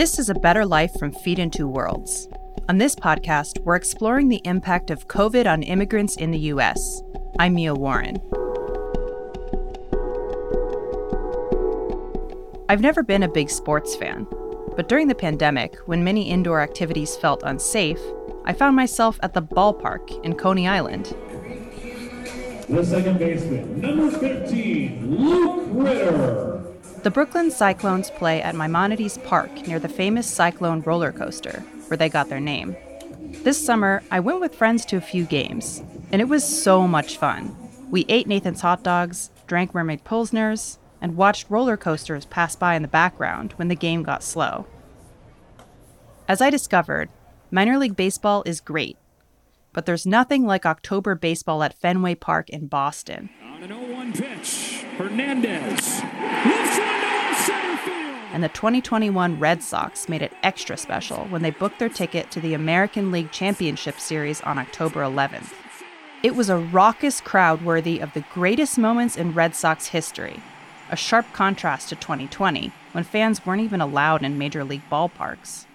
This is a better life from Feet in Two Worlds. On this podcast, we're exploring the impact of COVID on immigrants in the U.S. I'm Mia Warren. I've never been a big sports fan, but during the pandemic, when many indoor activities felt unsafe, I found myself at the ballpark in Coney Island. The second baseman, number 15, Luke Ritter. The Brooklyn Cyclones play at Maimonides Park near the famous Cyclone roller coaster, where they got their name. This summer, I went with friends to a few games, and it was so much fun. We ate Nathan's hot dogs, drank Mermaid Pilsners, and watched roller coasters pass by in the background when the game got slow. As I discovered, minor league baseball is great, but there's nothing like October baseball at Fenway Park in Boston. On an 0-1 pitch, Hernandez And the 2021 Red Sox made it extra special when they booked their ticket to the American League Championship Series on October 11th. It was a raucous crowd worthy of the greatest moments in Red Sox history, a sharp contrast to 2020, when fans weren't even allowed in major league ballparks.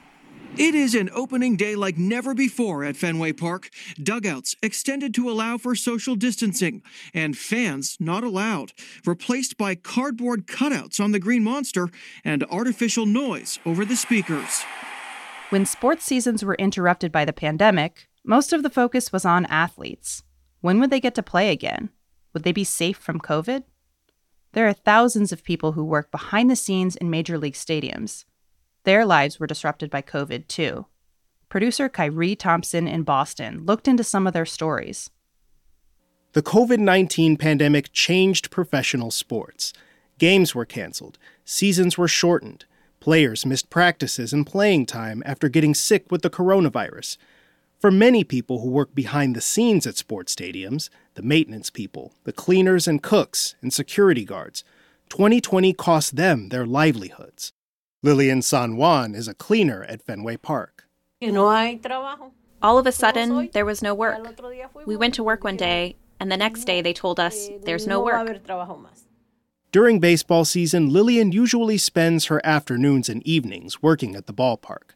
It is an opening day like never before at Fenway Park. Dugouts extended to allow for social distancing, and fans not allowed, replaced by cardboard cutouts on the Green Monster and artificial noise over the speakers. When sports seasons were interrupted by the pandemic, most of the focus was on athletes. When would they get to play again? Would they be safe from COVID? There are thousands of people who work behind the scenes in major league stadiums. Their lives were disrupted by COVID, too. Producer Kyrie Thompson in Boston looked into some of their stories. The COVID 19 pandemic changed professional sports. Games were canceled, seasons were shortened, players missed practices and playing time after getting sick with the coronavirus. For many people who work behind the scenes at sports stadiums, the maintenance people, the cleaners and cooks, and security guards, 2020 cost them their livelihoods. Lillian San Juan is a cleaner at Fenway Park. All of a sudden, there was no work. We went to work one day, and the next day they told us there's no work. During baseball season, Lillian usually spends her afternoons and evenings working at the ballpark.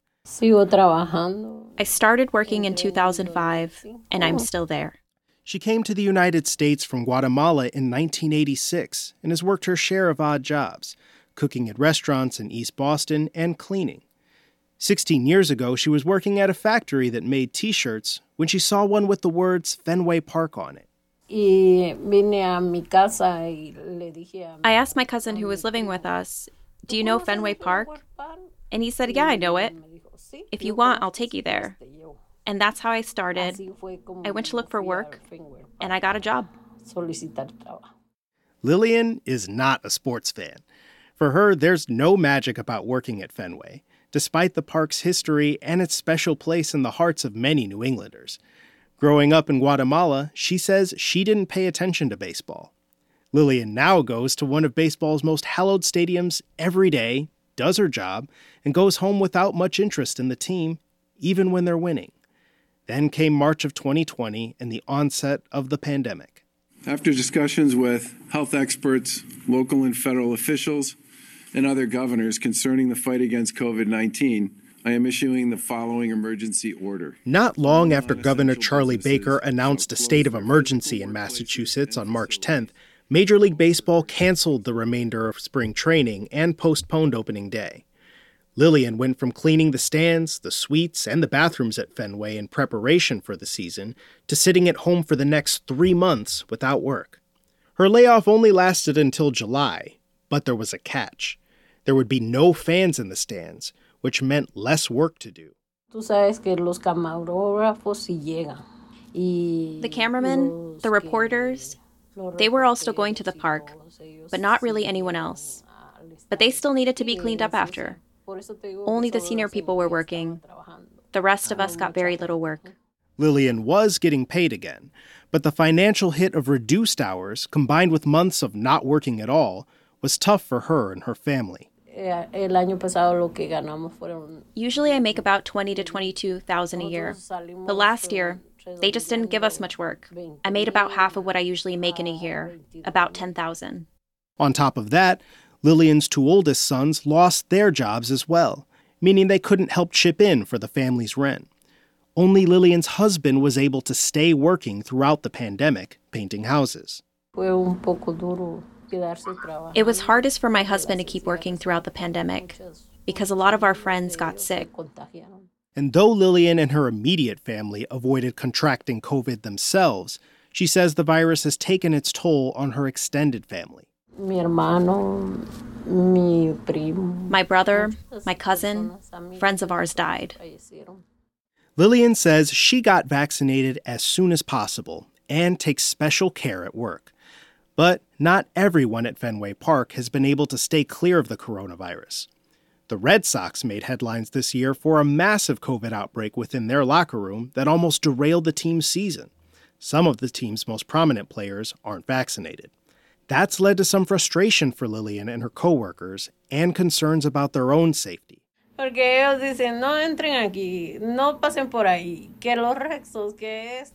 I started working in 2005, and I'm still there. She came to the United States from Guatemala in 1986 and has worked her share of odd jobs cooking at restaurants in East Boston, and cleaning. 16 years ago, she was working at a factory that made t shirts when she saw one with the words Fenway Park on it. I asked my cousin who was living with us, Do you know Fenway Park? And he said, Yeah, I know it. If you want, I'll take you there. And that's how I started. I went to look for work, and I got a job. Lillian is not a sports fan. For her, there's no magic about working at Fenway, despite the park's history and its special place in the hearts of many New Englanders. Growing up in Guatemala, she says she didn't pay attention to baseball. Lillian now goes to one of baseball's most hallowed stadiums every day, does her job, and goes home without much interest in the team, even when they're winning. Then came March of 2020 and the onset of the pandemic. After discussions with health experts, local and federal officials, and other governors concerning the fight against COVID 19, I am issuing the following emergency order. Not long after Governor Charlie Baker announced a state of emergency in Massachusetts on March 10th, Major League Baseball canceled the remainder of spring training and postponed opening day. Lillian went from cleaning the stands, the suites, and the bathrooms at Fenway in preparation for the season to sitting at home for the next three months without work. Her layoff only lasted until July, but there was a catch. There would be no fans in the stands, which meant less work to do. The cameramen, the reporters, they were all still going to the park, but not really anyone else. But they still needed to be cleaned up after. Only the senior people were working. The rest of us got very little work. Lillian was getting paid again, but the financial hit of reduced hours, combined with months of not working at all, was tough for her and her family. Usually I make about 20 to 22,000 a year. The last year, they just didn't give us much work. I made about half of what I usually make in a year, about 10,000. On top of that, Lillian's two oldest sons lost their jobs as well. meaning they couldn't help chip in for the family's rent. Only Lillian's husband was able to stay working throughout the pandemic, painting houses. It was hardest for my husband to keep working throughout the pandemic because a lot of our friends got sick. And though Lillian and her immediate family avoided contracting COVID themselves, she says the virus has taken its toll on her extended family. My brother, my cousin, friends of ours died. Lillian says she got vaccinated as soon as possible and takes special care at work. But not everyone at Fenway Park has been able to stay clear of the coronavirus. The Red Sox made headlines this year for a massive COVID outbreak within their locker room that almost derailed the team's season. Some of the team's most prominent players aren't vaccinated. That's led to some frustration for Lillian and her coworkers and concerns about their own safety.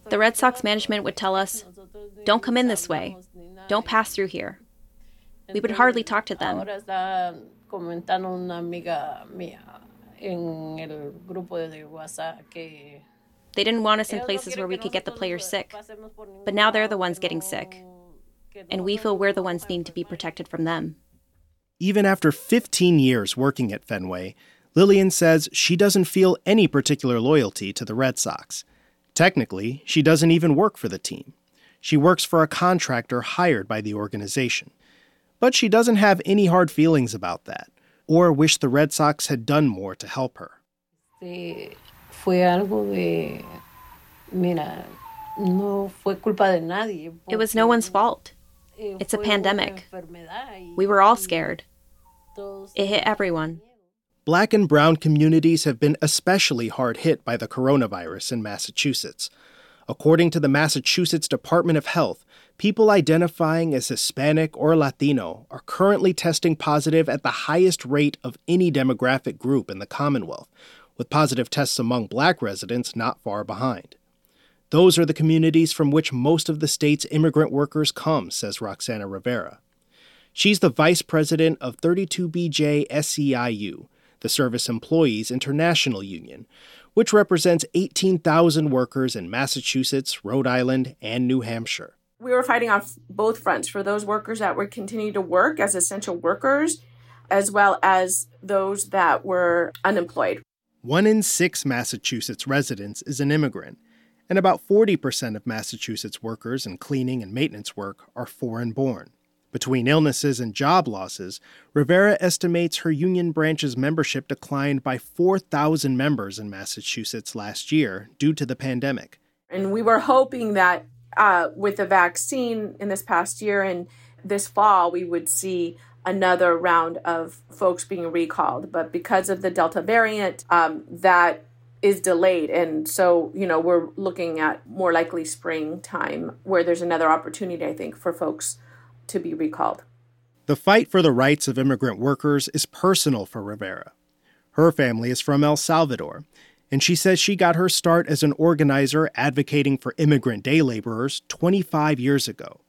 The Red Sox management would tell us, don't come in this way, don't pass through here. We would hardly talk to them comentando una amiga mía en el grupo de WhatsApp que they didn't want us in places where we could get the players sick. But now they're the ones getting sick. And we feel we're the ones needing to be protected from them. Even after 15 years working at Fenway, Lillian says she doesn't feel any particular loyalty to the Red Sox. Technically, she doesn't even work for the team. She works for a contractor hired by the organization. But she doesn't have any hard feelings about that, or wish the Red Sox had done more to help her. It was no one's fault. It's a pandemic. We were all scared. It hit everyone. Black and brown communities have been especially hard hit by the coronavirus in Massachusetts. According to the Massachusetts Department of Health, people identifying as Hispanic or Latino are currently testing positive at the highest rate of any demographic group in the Commonwealth, with positive tests among black residents not far behind. Those are the communities from which most of the state's immigrant workers come, says Roxana Rivera. She's the vice president of 32BJ SEIU, the Service Employees International Union, which represents 18,000 workers in Massachusetts, Rhode Island, and New Hampshire. We were fighting on both fronts for those workers that would continue to work as essential workers, as well as those that were unemployed. One in six Massachusetts residents is an immigrant, and about 40% of Massachusetts workers in cleaning and maintenance work are foreign born. Between illnesses and job losses, Rivera estimates her union branch's membership declined by 4,000 members in Massachusetts last year due to the pandemic. And we were hoping that uh, with the vaccine in this past year and this fall, we would see another round of folks being recalled. But because of the Delta variant, um, that is delayed. And so, you know, we're looking at more likely springtime where there's another opportunity, I think, for folks to be recalled. The fight for the rights of immigrant workers is personal for Rivera. Her family is from El Salvador, and she says she got her start as an organizer advocating for immigrant day laborers 25 years ago.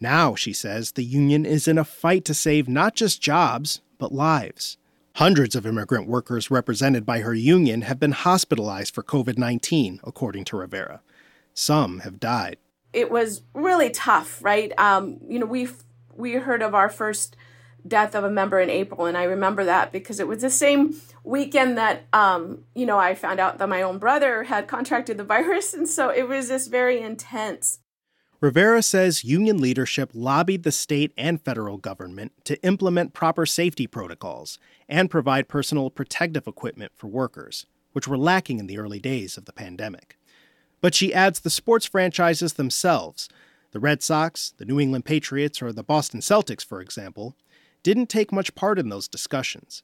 Now, she says, the union is in a fight to save not just jobs, but lives. Hundreds of immigrant workers represented by her union have been hospitalized for COVID 19, according to Rivera. Some have died it was really tough, right? Um, you know, we we heard of our first death of a member in April, and I remember that because it was the same weekend that um, you know I found out that my own brother had contracted the virus, and so it was just very intense. Rivera says union leadership lobbied the state and federal government to implement proper safety protocols and provide personal protective equipment for workers, which were lacking in the early days of the pandemic. But she adds the sports franchises themselves, the Red Sox, the New England Patriots, or the Boston Celtics, for example, didn't take much part in those discussions.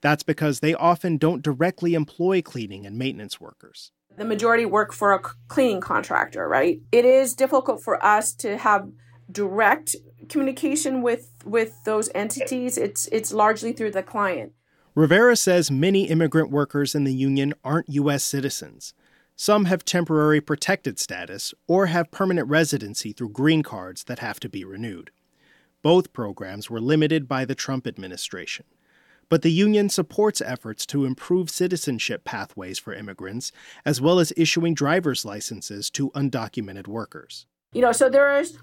That's because they often don't directly employ cleaning and maintenance workers. The majority work for a cleaning contractor, right? It is difficult for us to have direct communication with with those entities. It's it's largely through the client. Rivera says many immigrant workers in the union aren't US citizens. Some have temporary protected status or have permanent residency through green cards that have to be renewed. Both programs were limited by the Trump administration. But the union supports efforts to improve citizenship pathways for immigrants, as well as issuing driver's licenses to undocumented workers. You know, so there's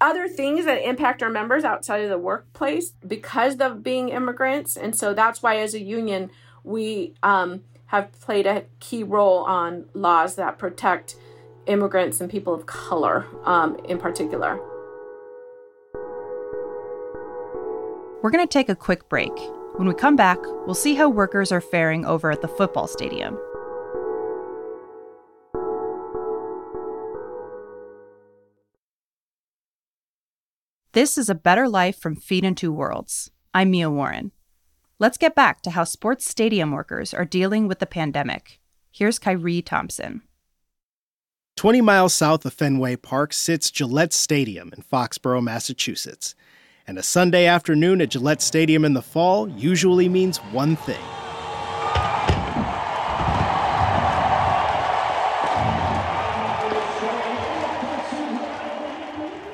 other things that impact our members outside of the workplace because of being immigrants. And so that's why, as a union, we um, have played a key role on laws that protect immigrants and people of color um, in particular. We're going to take a quick break. When we come back, we'll see how workers are faring over at the football stadium. This is A Better Life from Feet in Two Worlds. I'm Mia Warren. Let's get back to how sports stadium workers are dealing with the pandemic. Here's Kyrie Thompson. 20 miles south of Fenway Park sits Gillette Stadium in Foxborough, Massachusetts. And a Sunday afternoon at Gillette Stadium in the fall usually means one thing.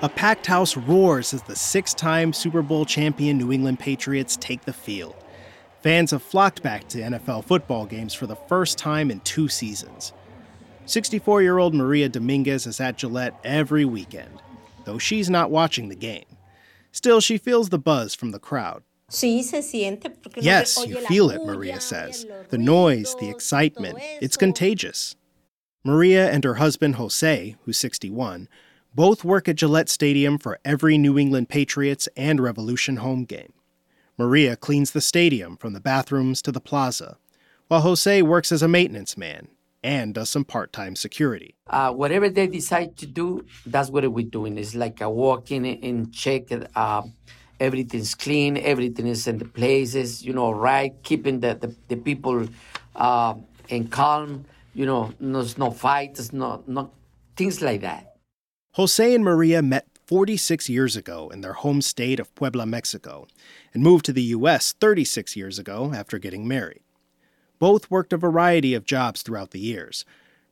A packed house roars as the six time Super Bowl champion New England Patriots take the field. Fans have flocked back to NFL football games for the first time in two seasons. 64 year old Maria Dominguez is at Gillette every weekend, though she's not watching the game. Still, she feels the buzz from the crowd. Yes, you feel it, Maria says. The noise, the excitement, it's contagious. Maria and her husband Jose, who's 61, both work at Gillette Stadium for every New England Patriots and Revolution home game. Maria cleans the stadium from the bathrooms to the plaza, while Jose works as a maintenance man and does some part time security. Uh, whatever they decide to do, that's what we're doing. It's like a walk in and check uh, everything's clean, everything is in the places, you know, right, keeping the, the, the people uh, in calm, you know, there's no fights, no, no, things like that. Jose and Maria met 46 years ago in their home state of Puebla, Mexico, and moved to the U.S. 36 years ago after getting married. Both worked a variety of jobs throughout the years.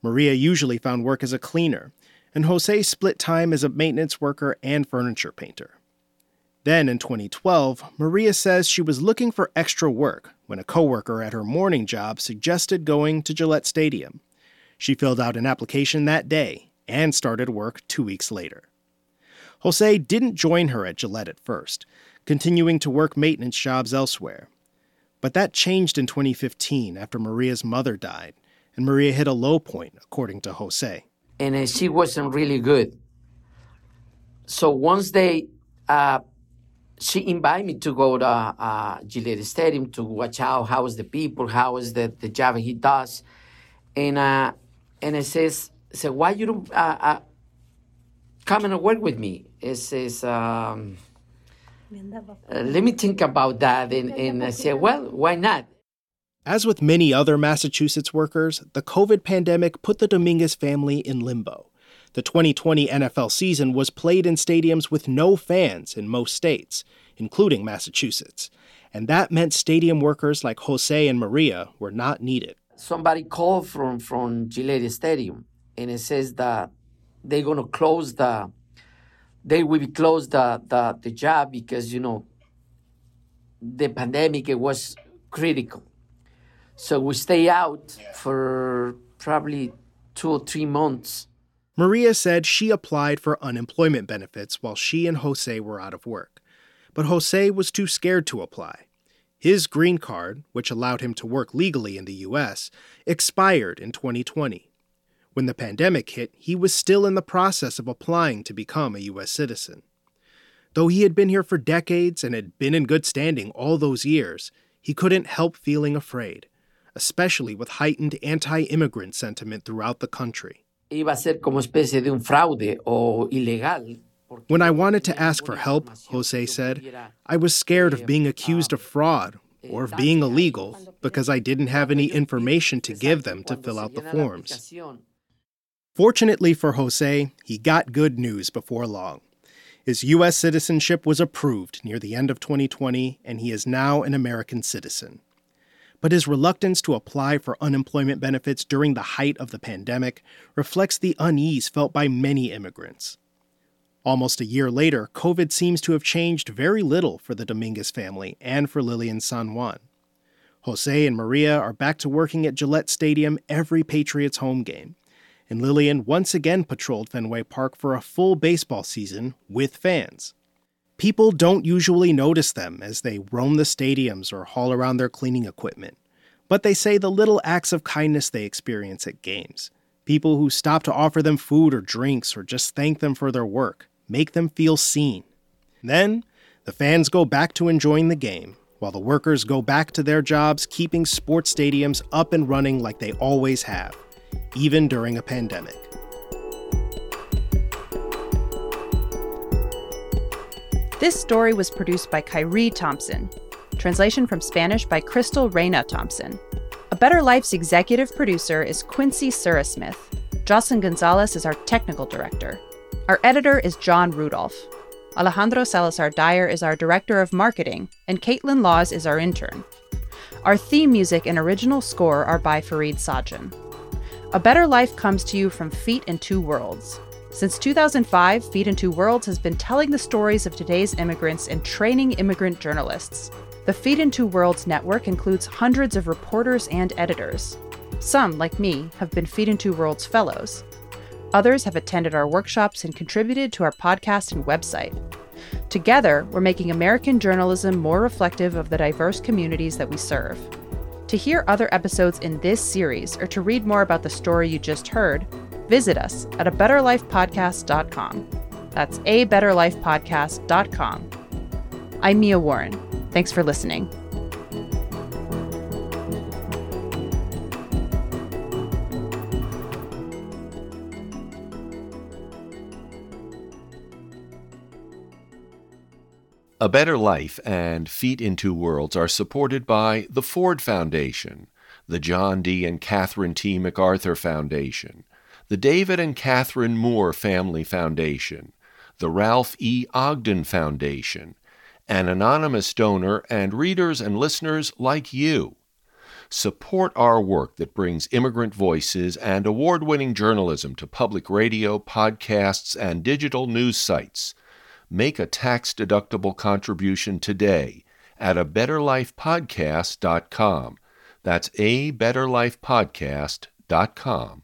Maria usually found work as a cleaner, and Jose split time as a maintenance worker and furniture painter. Then in 2012, Maria says she was looking for extra work when a coworker at her morning job suggested going to Gillette Stadium. She filled out an application that day and started work two weeks later. Jose didn't join her at Gillette at first, continuing to work maintenance jobs elsewhere. But that changed in 2015 after Maria's mother died, and Maria hit a low point, according to Jose. And uh, she wasn't really good. So once they, uh, she invited me to go to uh, Gillette Stadium to watch out how is the people, how is the, the job he does, and uh, and it says, said why you don't uh, uh, come and work with me? It says. Um, uh, let me think about that and, and I say, well, why not? As with many other Massachusetts workers, the COVID pandemic put the Dominguez family in limbo. The 2020 NFL season was played in stadiums with no fans in most states, including Massachusetts. And that meant stadium workers like Jose and Maria were not needed. Somebody called from, from Gillette Stadium, and it says that they're going to close the they will close the, the, the job because, you know, the pandemic it was critical. So we stay out for probably two or three months. Maria said she applied for unemployment benefits while she and Jose were out of work. But Jose was too scared to apply. His green card, which allowed him to work legally in the U.S., expired in 2020. When the pandemic hit, he was still in the process of applying to become a U.S. citizen. Though he had been here for decades and had been in good standing all those years, he couldn't help feeling afraid, especially with heightened anti immigrant sentiment throughout the country. When I wanted to ask for help, Jose said, I was scared of being accused of fraud or of being illegal because I didn't have any information to give them to fill out the forms. Fortunately for Jose, he got good news before long. His U.S. citizenship was approved near the end of 2020, and he is now an American citizen. But his reluctance to apply for unemployment benefits during the height of the pandemic reflects the unease felt by many immigrants. Almost a year later, COVID seems to have changed very little for the Dominguez family and for Lilian San Juan. Jose and Maria are back to working at Gillette Stadium every Patriots home game, and Lilian once again patrolled Fenway Park for a full baseball season with fans. People don't usually notice them as they roam the stadiums or haul around their cleaning equipment, but they say the little acts of kindness they experience at games, people who stop to offer them food or drinks or just thank them for their work, make them feel seen. Then, the fans go back to enjoying the game, while the workers go back to their jobs keeping sports stadiums up and running like they always have, even during a pandemic. This story was produced by Kyrie Thompson. Translation from Spanish by Crystal Reyna Thompson. A Better Life's executive producer is Quincy Surasmith. Jocelyn Gonzalez is our technical director. Our editor is John Rudolph. Alejandro Salazar Dyer is our director of marketing, and Caitlin Laws is our intern. Our theme music and original score are by Fareed Sajjan. A Better Life comes to you from Feet in Two Worlds. Since 2005, Feet in Two Worlds has been telling the stories of today's immigrants and training immigrant journalists. The Feet in Two Worlds network includes hundreds of reporters and editors. Some, like me, have been Feet in Two Worlds fellows. Others have attended our workshops and contributed to our podcast and website. Together, we're making American journalism more reflective of the diverse communities that we serve. To hear other episodes in this series or to read more about the story you just heard, visit us at a abetterlifepodcast.com. That's a abetterlifepodcast.com. I'm Mia Warren. Thanks for listening. A Better Life and Feet in Two Worlds are supported by the Ford Foundation, the John D. and Catherine T. MacArthur Foundation, the David and Catherine Moore Family Foundation, the Ralph E. Ogden Foundation, an anonymous donor, and readers and listeners like you. Support our work that brings immigrant voices and award winning journalism to public radio, podcasts, and digital news sites make a tax deductible contribution today at a betterlifepodcast.com. That's a betterlifepodcast.com.